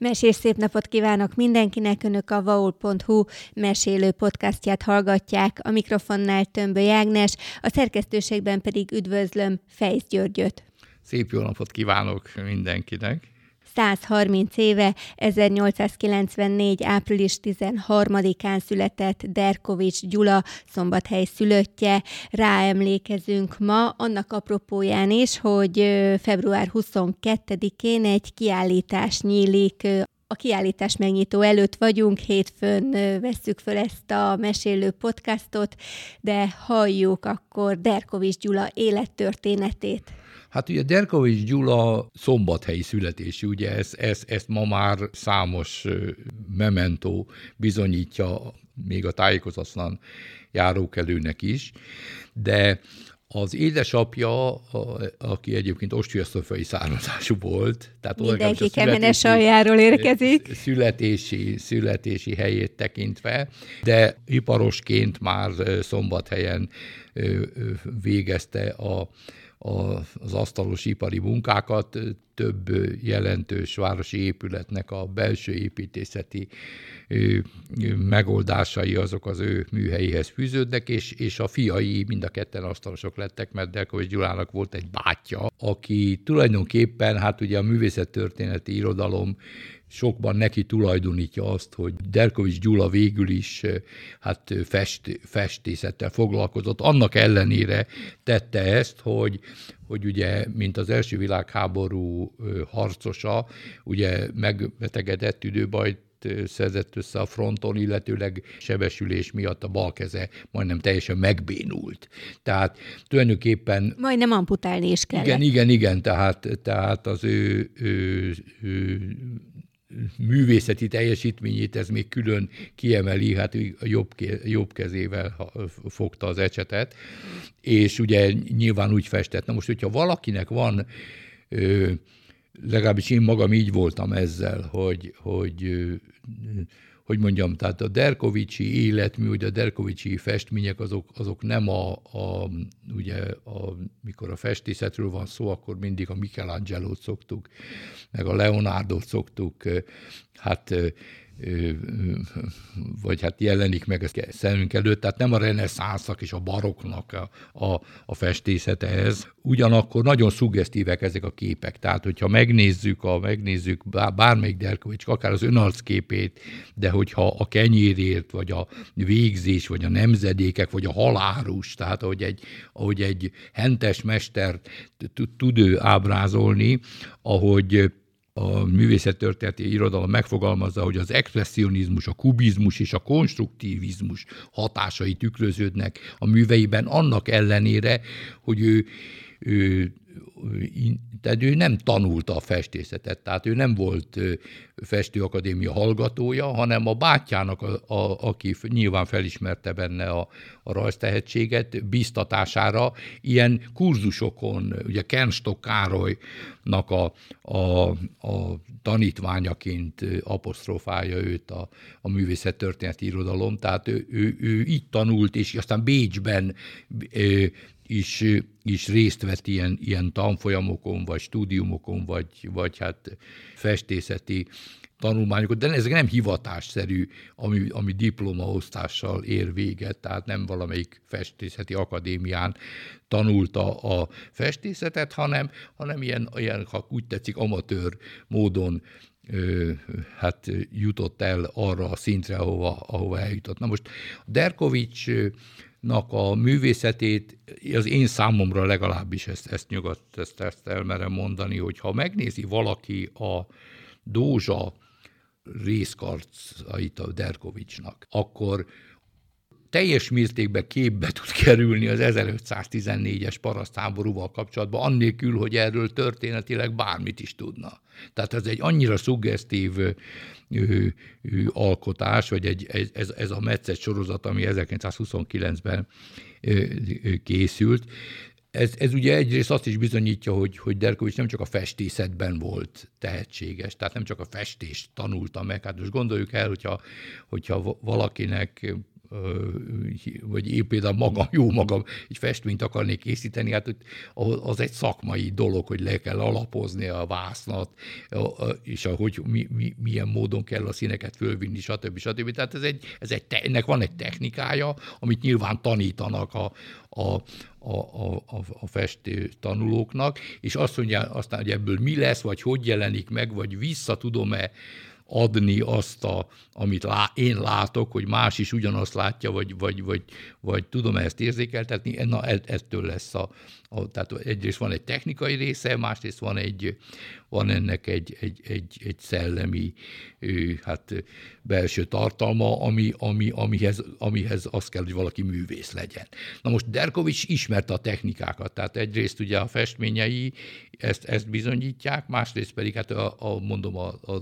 Mesés szép napot kívánok mindenkinek, Önök a vaul.hu mesélő podcastját hallgatják, a mikrofonnál Tömbö Ágnes, a szerkesztőségben pedig üdvözlöm Fejsz Györgyöt. Szép jó napot kívánok mindenkinek! 130 éve, 1894. április 13-án született Derkovics Gyula, Szombathely szülöttje. Ráemlékezünk ma annak apropóján is, hogy február 22-én egy kiállítás nyílik a kiállítás megnyitó előtt vagyunk, hétfőn vesszük föl ezt a mesélő podcastot, de halljuk akkor Derkovics Gyula élettörténetét. Hát ugye Derkovics Gyula szombathelyi születésű, ugye ezt, ezt, ezt ma már számos mementó bizonyítja, még a tájékozatlan járókelőnek is, de az édesapja, aki egyébként ostjasztofai származású volt, tehát mindenki kemenes aljáról érkezik. Születési, születési helyét tekintve, de iparosként már szombathelyen végezte a az asztalos ipari munkákat, több jelentős városi épületnek a belső építészeti megoldásai azok az ő műhelyéhez fűződnek, és, és a fiai mind a ketten asztalosok lettek, mert Delkovics Gyulának volt egy bátyja, aki tulajdonképpen, hát ugye a művészettörténeti irodalom sokban neki tulajdonítja azt, hogy Derkovics Gyula végül is hát fest, festészettel foglalkozott. Annak ellenére tette ezt, hogy, hogy ugye, mint az első világháború harcosa, ugye megbetegedett időbajt szerzett össze a fronton, illetőleg sebesülés miatt a bal keze majdnem teljesen megbénult. Tehát tulajdonképpen... Majdnem amputálni is kell. Igen, igen, igen, tehát, tehát az ő, ő, ő művészeti teljesítményét ez még külön kiemeli, hát a jobb, jobb kezével fogta az ecsetet, és ugye nyilván úgy festett. Na most, hogyha valakinek van legalábbis én magam így voltam ezzel, hogy, hogy hogy mondjam, tehát a Derkovicsi életmű, ugye a Derkovicsi festmények, azok, azok nem a, a, ugye, a, mikor a festészetről van szó, akkor mindig a michelangelo szoktuk, meg a Leonardo szoktuk, hát vagy hát jelenik meg ezt szemünk előtt, tehát nem a reneszánszak és a baroknak a, a, a festészete ez. Ugyanakkor nagyon szuggesztívek ezek a képek, tehát hogyha megnézzük, a, megnézzük bármelyik Derkovics, akár az önarcképét, de hogyha a kenyérért, vagy a végzés, vagy a nemzedékek, vagy a halárus, tehát ahogy egy, ahogy egy hentes mester tud ő ábrázolni, ahogy a művészettörténeti irodalom megfogalmazza, hogy az expressionizmus, a kubizmus és a konstruktivizmus hatásai tükröződnek a műveiben, annak ellenére, hogy ő, ő tehát ő nem tanulta a festészetet, tehát ő nem volt festőakadémia hallgatója, hanem a bátyjának, a, a, aki nyilván felismerte benne a, a rajztehetséget, biztatására ilyen kurzusokon, ugye Kernstock Károlynak a, a, a tanítványaként apostrofálja őt a, a művészettörténeti irodalom, tehát ő, ő, ő így tanult, és aztán Bécsben is, is részt vett ilyen, ilyen tanfolyamokon, vagy stúdiumokon, vagy, vagy hát festészeti tanulmányokat, de ezek nem hivatásszerű, ami, ami diplomaosztással ér véget, tehát nem valamelyik festészeti akadémián tanulta a festészetet, hanem, hanem ilyen, ilyen, ha úgy tetszik, amatőr módon hát jutott el arra a szintre, ahova, ahova eljutott. Na most Derkovics a művészetét, az én számomra legalábbis ezt, ezt nyugodt, ezt, ezt elmerem mondani, hogy ha megnézi valaki a Dózsa részkarcait a Derkovicsnak, akkor teljes mértékben képbe tud kerülni az 1514-es parasztháborúval kapcsolatban, annélkül, hogy erről történetileg bármit is tudna. Tehát ez egy annyira szuggesztív ő, ő, alkotás, vagy egy, ez, ez a Metszet sorozat, ami 1929-ben készült, ez, ez ugye egyrészt azt is bizonyítja, hogy, hogy Derkovics nem csak a festészetben volt tehetséges, tehát nem csak a festést tanulta meg. Hát most gondoljuk el, hogyha, hogyha valakinek vagy én például magam, jó magam, egy festményt akarnék készíteni, hát az egy szakmai dolog, hogy le kell alapozni a vásznat, és ahogy mi, mi, milyen módon kell a színeket fölvinni, stb. stb. Tehát ez egy, ez egy, ennek van egy technikája, amit nyilván tanítanak a, a, a, a, a festő tanulóknak, és azt mondja aztán, hogy ebből mi lesz, vagy hogy jelenik meg, vagy vissza tudom-e adni azt, a, amit lá, én látok, hogy más is ugyanazt látja, vagy, vagy, vagy, vagy tudom ezt érzékeltetni, na ettől lesz a, a, tehát egyrészt van egy technikai része, másrészt van egy, van ennek egy, egy, egy, egy szellemi hát belső tartalma, ami, ami, amihez, amihez az kell, hogy valaki művész legyen. Na most Derkovics ismerte a technikákat, tehát egyrészt ugye a festményei ezt, ezt bizonyítják, másrészt pedig hát a, a mondom a, a,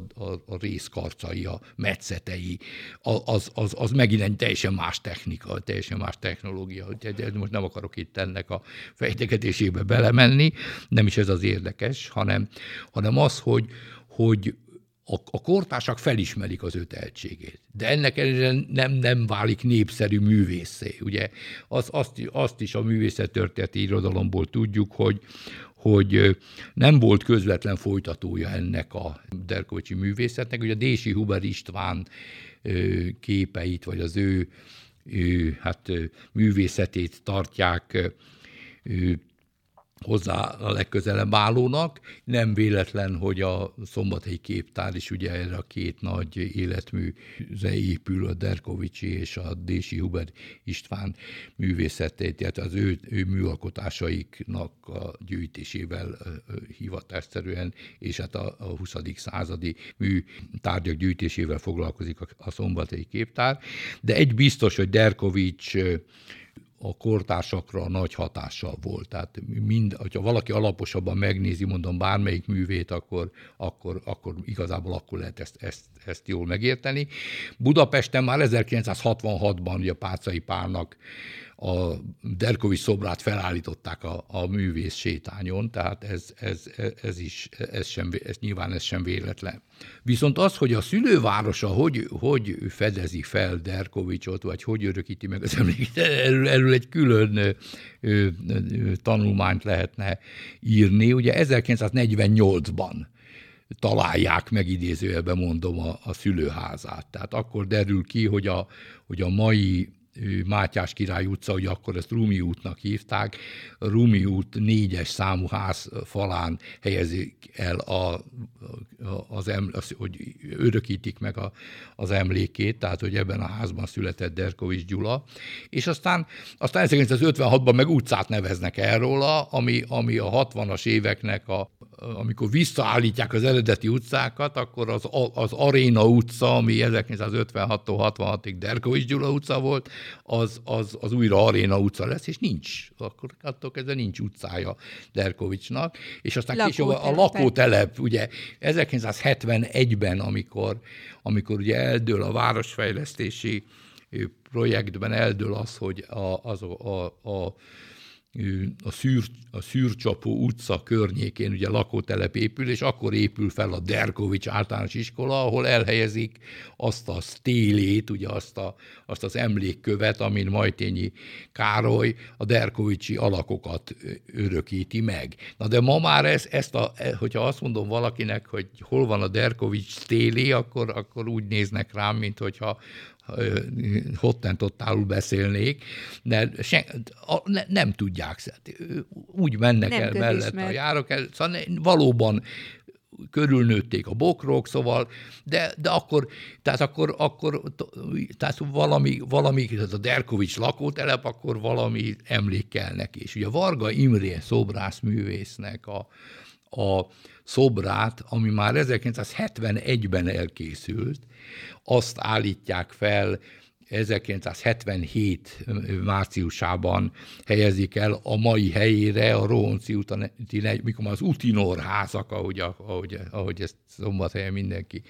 a részkarcai, a metszetei, az, az, az megint egy teljesen más technika, teljesen más technológia. Most nem akarok itt ennek a fejtegetésébe belemenni, nem is ez az érdekes, hanem, hanem az, hogy, hogy a, a kortársak felismerik az ő tehetségét, de ennek ellenére nem, nem válik népszerű művészé. Ugye az, azt, azt is a művészettörténeti irodalomból tudjuk, hogy, hogy nem volt közvetlen folytatója ennek a Derkovicsi művészetnek. Ugye a Dési Huber István képeit, vagy az ő, ő hát, művészetét tartják hozzá a legközelebb állónak. Nem véletlen, hogy a szombathelyi képtár is ugye erre a két nagy életműze épül, a Derkovicsi és a Dési Hubert István művészetét, tehát az ő, ő műalkotásaiknak a gyűjtésével hivatásszerűen, és hát a, a 20. századi mű tárgyak gyűjtésével foglalkozik a, a szombathelyi képtár. De egy biztos, hogy Derkovics a kortársakra nagy hatással volt. Tehát mind, hogyha valaki alaposabban megnézi, mondom, bármelyik művét, akkor, akkor, akkor igazából akkor lehet ezt, ezt, ezt jól megérteni. Budapesten már 1966-ban ugye Pácai Pálnak a Derkovics szobrát felállították a, a művész sétányon, tehát ez, ez, ez is, ez, sem, ez nyilván ez sem véletlen. Viszont az, hogy a szülővárosa hogy, hogy fedezi fel Derkovicsot, vagy hogy örökíti meg az emléket, erről, erről egy külön ö, ö, tanulmányt lehetne írni. Ugye 1948-ban találják meg, idézőjelben mondom, a, a szülőházát. Tehát akkor derül ki, hogy a, hogy a mai Mátyás Király utca, hogy akkor ezt Rumi útnak hívták, Rumi út négyes számú ház falán helyezik el a, az, em, az, hogy örökítik meg a, az emlékét, tehát hogy ebben a házban született Derkovics Gyula, és aztán, aztán 1956-ban meg utcát neveznek erről, ami, ami a 60-as éveknek a amikor visszaállítják az eredeti utcákat, akkor az, az Aréna utca, ami 1956-tól 66-ig Derkovics Gyula utca volt, az, az, az újra Aréna utca lesz, és nincs. Akkor attól kezdve nincs utcája Derkovicsnak. És aztán később a lakótelep, ugye 1971-ben, amikor, amikor ugye eldől a városfejlesztési projektben eldől az, hogy a, az a, a, a a, szűr, a Szűrcsapó utca környékén ugye lakótelep épül, és akkor épül fel a Derkovics általános iskola, ahol elhelyezik azt a stélét, ugye azt, a, azt az emlékkövet, amin Majtényi Károly a Derkovicsi alakokat örökíti meg. Na de ma már ez, ezt a, e, hogyha azt mondom valakinek, hogy hol van a Derkovics stélé, akkor, akkor úgy néznek rám, mint hogyha hottentottául beszélnék, de se, a, ne, nem tudják. Úgy mennek nem el mellett a járok, el, szóval valóban körülnőtték a bokrok, szóval, de, de akkor, tehát akkor, akkor tehát valami, valami, tehát a Derkovics lakótelep, akkor valami emlékkel neki. És ugye Varga Imré szobrászművésznek a, a szobrát, ami már 1971-ben elkészült, azt állítják fel 1977 márciusában helyezik el a mai helyére a Rónci úton, mikor az Utinor házak, ahogy, ahogy, ahogy ezt szombathelyen mindenki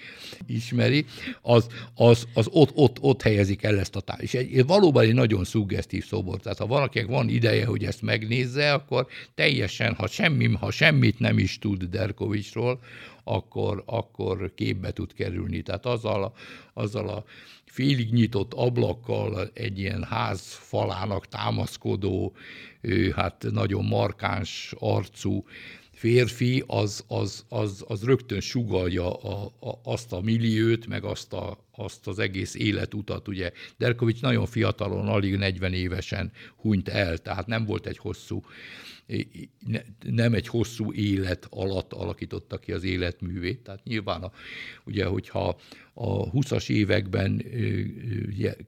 ismeri, az, az, az ott, ott, ott helyezik el ezt a tár. És egy, valóban egy nagyon szuggesztív szobor. Tehát ha valakinek van ideje, hogy ezt megnézze, akkor teljesen, ha, semmi, ha semmit nem is tud Derkovicsról, akkor, akkor képbe tud kerülni. Tehát azzal a, azzal a félig nyitott ablakkal egy ilyen ház falának támaszkodó, hát nagyon markáns arcú férfi, az, az, az, az rögtön sugalja a, a, azt a milliót, meg azt, a, azt az egész életutat. Ugye Derkovics nagyon fiatalon, alig 40 évesen hunyt el, tehát nem volt egy hosszú nem egy hosszú élet alatt alakította ki az életművét. Tehát nyilván, a, ugye, hogyha a 20-as években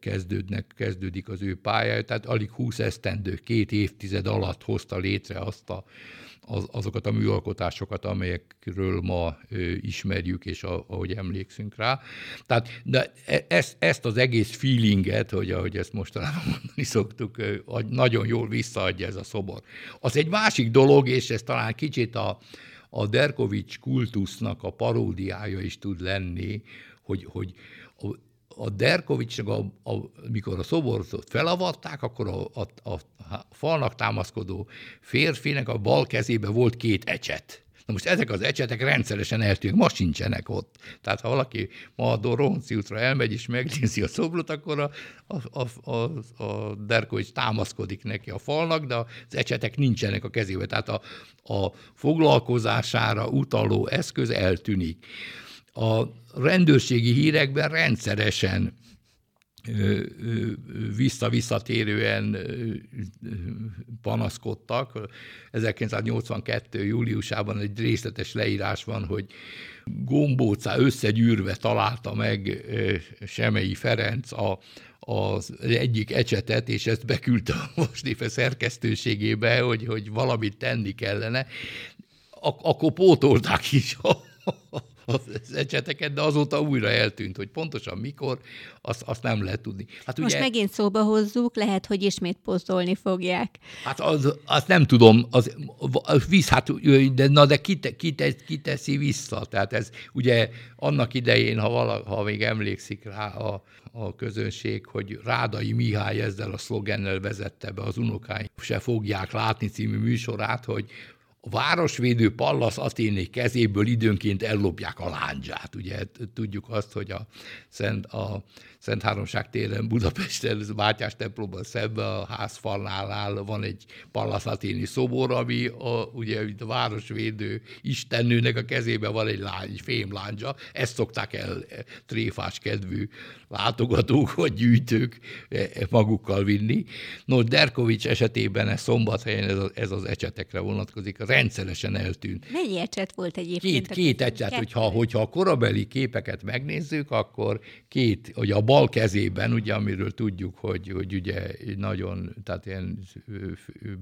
kezdődnek, kezdődik az ő pályája, tehát alig 20 esztendő, két évtized alatt hozta létre azt a, az, azokat a műalkotásokat, amelyekről ma ö, ismerjük, és a, ahogy emlékszünk rá. Tehát de e, ezt, ezt az egész feelinget, hogy ahogy ezt mostanában mondani szoktuk, ö, nagyon jól visszaadja ez a szobor. Az egy másik dolog, és ez talán kicsit a, a Derkovics kultusznak a paródiája is tud lenni, hogy, hogy a Derkovicsnak, a, a, mikor a szoborot felavatták, akkor a, a, a falnak támaszkodó férfinek a bal kezében volt két ecset. Na most ezek az ecsetek rendszeresen eltűnnek, ma sincsenek ott. Tehát ha valaki ma a Doronci útra elmegy és megnézi a szobrot, akkor a, a, a, a, a Derkovics támaszkodik neki a falnak, de az ecsetek nincsenek a kezében. Tehát a, a foglalkozására utaló eszköz eltűnik a rendőrségi hírekben rendszeresen vissza-visszatérően panaszkodtak. 1982. júliusában egy részletes leírás van, hogy gombócá összegyűrve találta meg Semei Ferenc a, az egyik ecsetet, és ezt beküldte a Vasnéfe szerkesztőségébe, hogy, hogy valamit tenni kellene. Ak- akkor pótolták is a, az ecseteket, de azóta újra eltűnt, hogy pontosan mikor, azt, azt nem lehet tudni. Hát Most ugye, megint szóba hozzuk, lehet, hogy ismét posztolni fogják. Hát az, azt nem tudom, az, az visz, hát, de, na de ki, ki, ki teszi vissza? Tehát ez ugye annak idején, ha, vala, ha még emlékszik rá a, a közönség, hogy Rádai Mihály ezzel a szlogennel vezette be az unokáim se fogják látni című műsorát, hogy a városvédő Pallas Athéné kezéből időnként ellopják a láncsát. Ugye tudjuk azt, hogy a Szent, a Szent Háromság téren Budapesten, Mátyás templomban szemben a áll, van egy Pallas Athéni szobor, ami a, ugye a városvédő istennőnek a kezében van egy lány, egy fémláncsa. Ezt szokták el tréfás kedvű látogatók vagy gyűjtők e, magukkal vinni. No, Derkovics esetében ez szombathelyen ez, az, ez az ecsetekre vonatkozik, rendszeresen eltűnt. Mennyi ecset volt egyébként? Két, két ecset, hogyha, hogyha a korabeli képeket megnézzük, akkor két, hogy a bal kezében, ugye, amiről tudjuk, hogy, hogy ugye nagyon, tehát ilyen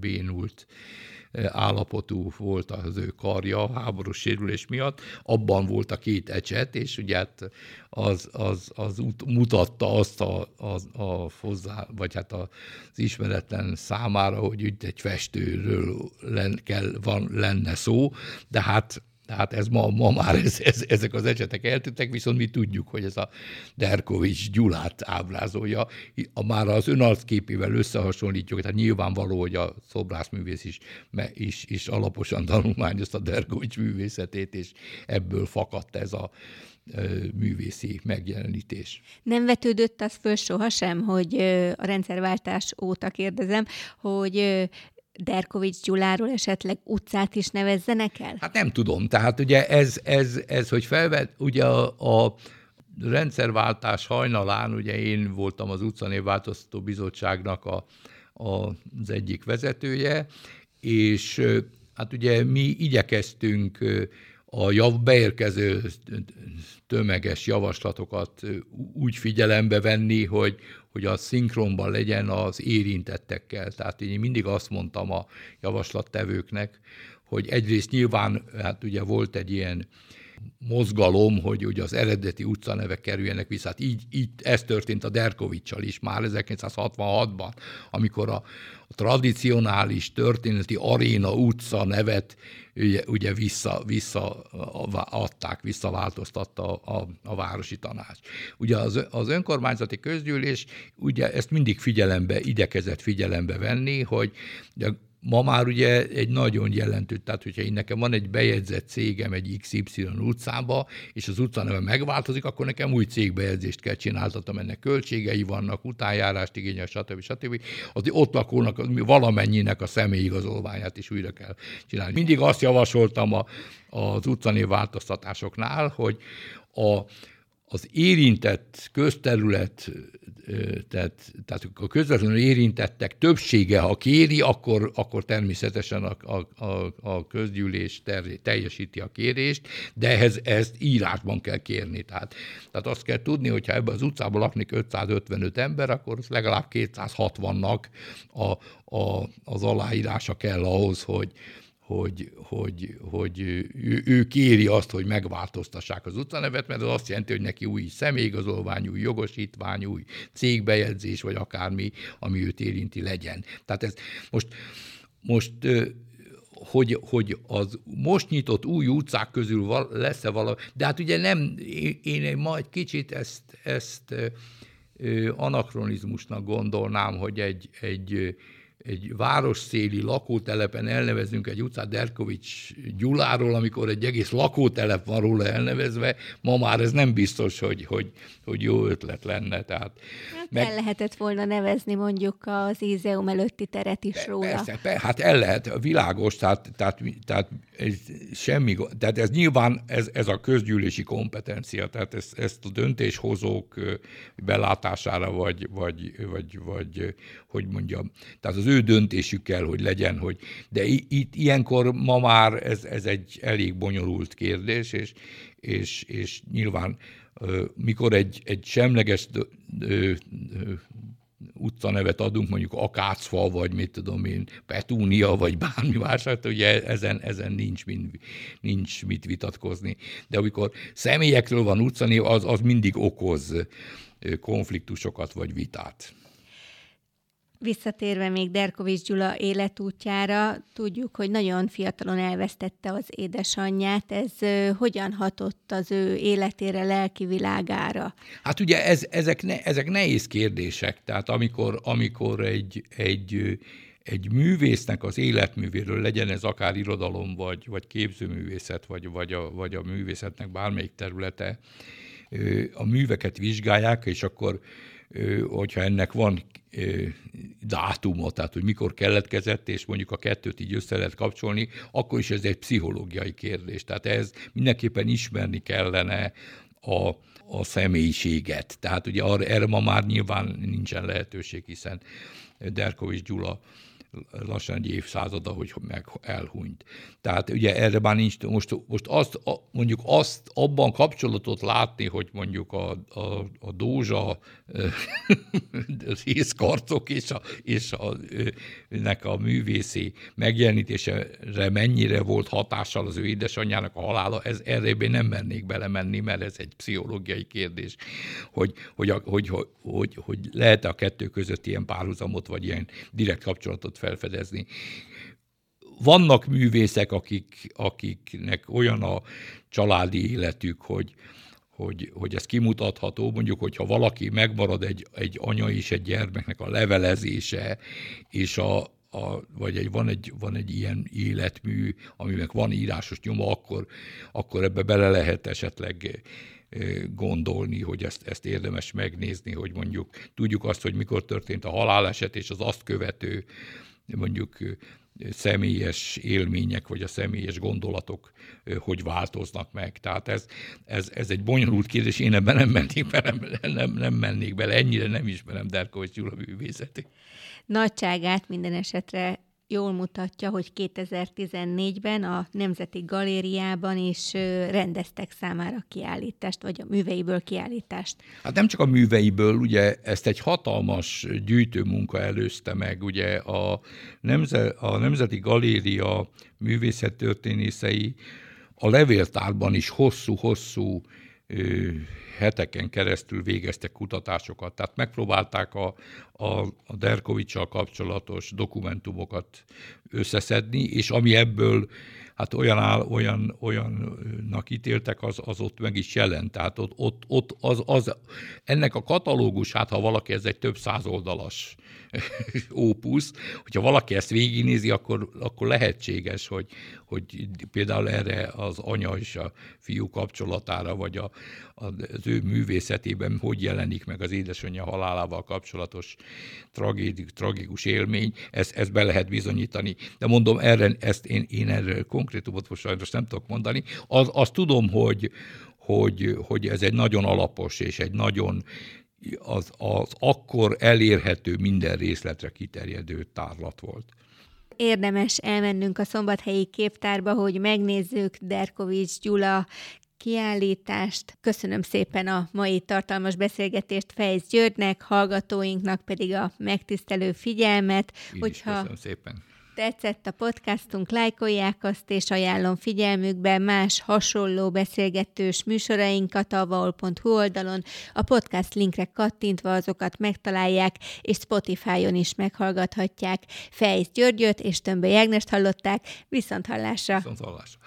bénult állapotú volt az ő karja a háborús sérülés miatt, abban volt a két ecset, és ugye hát az, az, az mutatta azt a, a, a hozzá, vagy hát az ismeretlen számára, hogy itt egy festőről len, kell, van, lenne szó, de hát tehát ez ma, ma már ez, ez, ezek az ecsetek eltűntek, viszont mi tudjuk, hogy ez a Derkovics Gyulát ábrázolja. A, már az önarcképével összehasonlítjuk, tehát nyilvánvaló, hogy a szobrászművész is, is, is alaposan tanulmányozta Derkovics művészetét, és ebből fakadt ez a művészi megjelenítés. Nem vetődött az föl sohasem, hogy a rendszerváltás óta kérdezem, hogy Derkovics Gyuláról esetleg utcát is nevezzenek el? Hát nem tudom. Tehát ugye ez, ez, ez hogy felvet, ugye a, a rendszerváltás hajnalán, ugye én voltam az utcanévváltoztató bizottságnak a, a, az egyik vezetője, és hát ugye mi igyekeztünk a jav, beérkező tömeges javaslatokat úgy figyelembe venni, hogy, hogy a szinkronban legyen az érintettekkel. Tehát én mindig azt mondtam a javaslattevőknek, hogy egyrészt nyilván, hát ugye volt egy ilyen mozgalom, hogy ugye az eredeti utcanevek kerüljenek vissza. Hát így, így ez történt a Derkovicsal is már 1966-ban, amikor a, a tradicionális történeti aréna utca nevet ugye, ugye vissza, vissza adták, visszaváltoztatta a, a, a városi tanács. Ugye az, az önkormányzati közgyűlés ugye ezt mindig figyelembe, idekezett figyelembe venni, hogy ma már ugye egy nagyon jelentős, tehát hogyha én nekem van egy bejegyzett cégem egy XY utcába, és az utca neve megváltozik, akkor nekem új cégbejegyzést kell csináltatom, ennek költségei vannak, utánjárást igényel, stb. stb. Az ott lakónak valamennyinek a személyigazolványát is újra kell csinálni. Mindig azt javasoltam a, az utcanév változtatásoknál, hogy a, az érintett közterület, tehát, tehát a közvetlenül érintettek többsége, ha kéri, akkor, akkor természetesen a, a, a, a közgyűlés ter, teljesíti a kérést, de ehhez ezt írásban kell kérni. Tehát, tehát azt kell tudni, hogyha ebben az utcában laknik 555 ember, akkor legalább 260-nak a, a, az aláírása kell ahhoz, hogy, hogy, hogy, hogy ő, ő kéri azt, hogy megváltoztassák az utcanevet, mert az azt jelenti, hogy neki új személyigazolvány, új jogosítvány, új cégbejegyzés, vagy akármi, ami őt érinti, legyen. Tehát ez most, most hogy, hogy az most nyitott új utcák közül lesz-e valami, de hát ugye nem, én, én ma egy kicsit ezt, ezt anakronizmusnak gondolnám, hogy egy, egy egy városszéli lakótelepen elnevezünk egy utcát Derkovics Gyuláról, amikor egy egész lakótelep van róla elnevezve, ma már ez nem biztos, hogy, hogy, hogy jó ötlet lenne. Tehát hát meg... el lehetett volna nevezni mondjuk az Ízeum előtti teret is róla. Persze, persze, hát el lehet, világos, tehát, tehát, tehát ez semmi, tehát ez nyilván ez, ez a közgyűlési kompetencia, tehát ezt, ezt a döntéshozók belátására, vagy, vagy, vagy, vagy hogy mondjam, tehát az ő döntésük kell, hogy legyen, hogy de itt ilyenkor ma már ez, ez egy elég bonyolult kérdés, és, és, és nyilván mikor egy, egy semleges utcanevet adunk, mondjuk Akácfa, vagy mit tudom én, Petúnia, vagy bármi más, hát ugye ezen, ezen nincs, mind, nincs mit vitatkozni. De amikor személyekről van utcanév, az, az mindig okoz konfliktusokat vagy vitát. Visszatérve még Derkovics Gyula életútjára, tudjuk, hogy nagyon fiatalon elvesztette az édesanyját. Ez hogyan hatott az ő életére, lelki világára? Hát ugye ez, ezek, ne, ezek nehéz kérdések. Tehát amikor, amikor egy, egy, egy művésznek az életművéről, legyen ez akár irodalom, vagy, vagy képzőművészet, vagy, vagy, a, vagy a művészetnek bármelyik területe, a műveket vizsgálják, és akkor hogyha ennek van dátuma, tehát hogy mikor keletkezett, és mondjuk a kettőt így össze lehet kapcsolni, akkor is ez egy pszichológiai kérdés. Tehát ez mindenképpen ismerni kellene a, a személyiséget. Tehát ugye arra, erre ma már nyilván nincsen lehetőség, hiszen Derkovics Gyula lassan egy évszázada, hogy meg elhunyt. Tehát ugye erre már nincs, most, most azt, mondjuk azt abban kapcsolatot látni, hogy mondjuk a, a, a Dózsa, az észkarcok és, a, és a, nek a művészi megjelenítésére mennyire volt hatással az ő édesanyjának a halála, ez erre nem mennék belemenni, mert ez egy pszichológiai kérdés, hogy, hogy, hogy, hogy, hogy, hogy lehet-e a kettő között ilyen párhuzamot, vagy ilyen direkt kapcsolatot felfedezni. Vannak művészek, akik, akiknek olyan a családi életük, hogy, hogy, hogy ez kimutatható, mondjuk, hogyha valaki megmarad egy, egy anya és egy gyermeknek a levelezése, és a, a, vagy egy, van, egy, van egy ilyen életmű, aminek van írásos nyoma, akkor, akkor ebbe bele lehet esetleg gondolni, hogy ezt, ezt érdemes megnézni, hogy mondjuk tudjuk azt, hogy mikor történt a haláleset, és az azt követő mondjuk személyes élmények, vagy a személyes gondolatok hogy változnak meg. Tehát ez, ez, ez egy bonyolult kérdés, én ebben nem mennék bele, nem, nem, mennék bele, ennyire nem ismerem Derkovics Gyula művészetét. Nagyságát minden esetre jól mutatja, hogy 2014-ben a Nemzeti Galériában is rendeztek számára kiállítást, vagy a műveiből kiállítást. Hát nem csak a műveiből, ugye ezt egy hatalmas gyűjtőmunka előzte meg, ugye a, Nemze, a Nemzeti Galéria művészettörténészei a levéltárban is hosszú-hosszú heteken keresztül végeztek kutatásokat, tehát megpróbálták a, a, a Derkovicsal kapcsolatos dokumentumokat összeszedni, és ami ebből hát olyan, áll, olyan, olyannak ítéltek, az, az ott meg is jelent. Tehát ott, ott, ott az, az, ennek a katalógus, hát ha valaki, ez egy több száz oldalas ópusz, hogyha valaki ezt végignézi, akkor, akkor lehetséges, hogy, hogy például erre az anya és a fiú kapcsolatára, vagy a, az ő művészetében hogy jelenik meg az édesanyja halálával kapcsolatos tragédik, tragikus élmény, ezt, ezt be lehet bizonyítani. De mondom, erre, ezt én, én erre konkrétumot most sajnos nem tudok mondani. Az, azt tudom, hogy, hogy, hogy ez egy nagyon alapos és egy nagyon az, az akkor elérhető minden részletre kiterjedő tárlat volt érdemes elmennünk a szombathelyi képtárba, hogy megnézzük Derkovics Gyula kiállítást. Köszönöm szépen a mai tartalmas beszélgetést Fejsz Györgynek, hallgatóinknak pedig a megtisztelő figyelmet. Én hogyha... köszönöm szépen tetszett a podcastunk, lájkolják azt, és ajánlom figyelmükbe más hasonló beszélgetős műsorainkat a vaol.hu oldalon. A podcast linkre kattintva azokat megtalálják, és Spotify-on is meghallgathatják. Fejsz Györgyöt és Tömbö Jágnest hallották, viszont hallásra! Viszont hallásra.